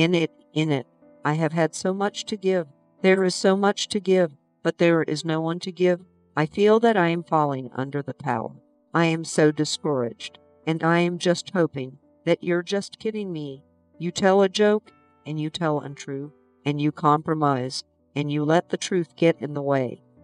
In it, in it, I have had so much to give. There is so much to give, but there is no one to give. I feel that I am falling under the power. I am so discouraged. And I am just hoping that you're just kidding me. You tell a joke, and you tell untrue, and you compromise, and you let the truth get in the way.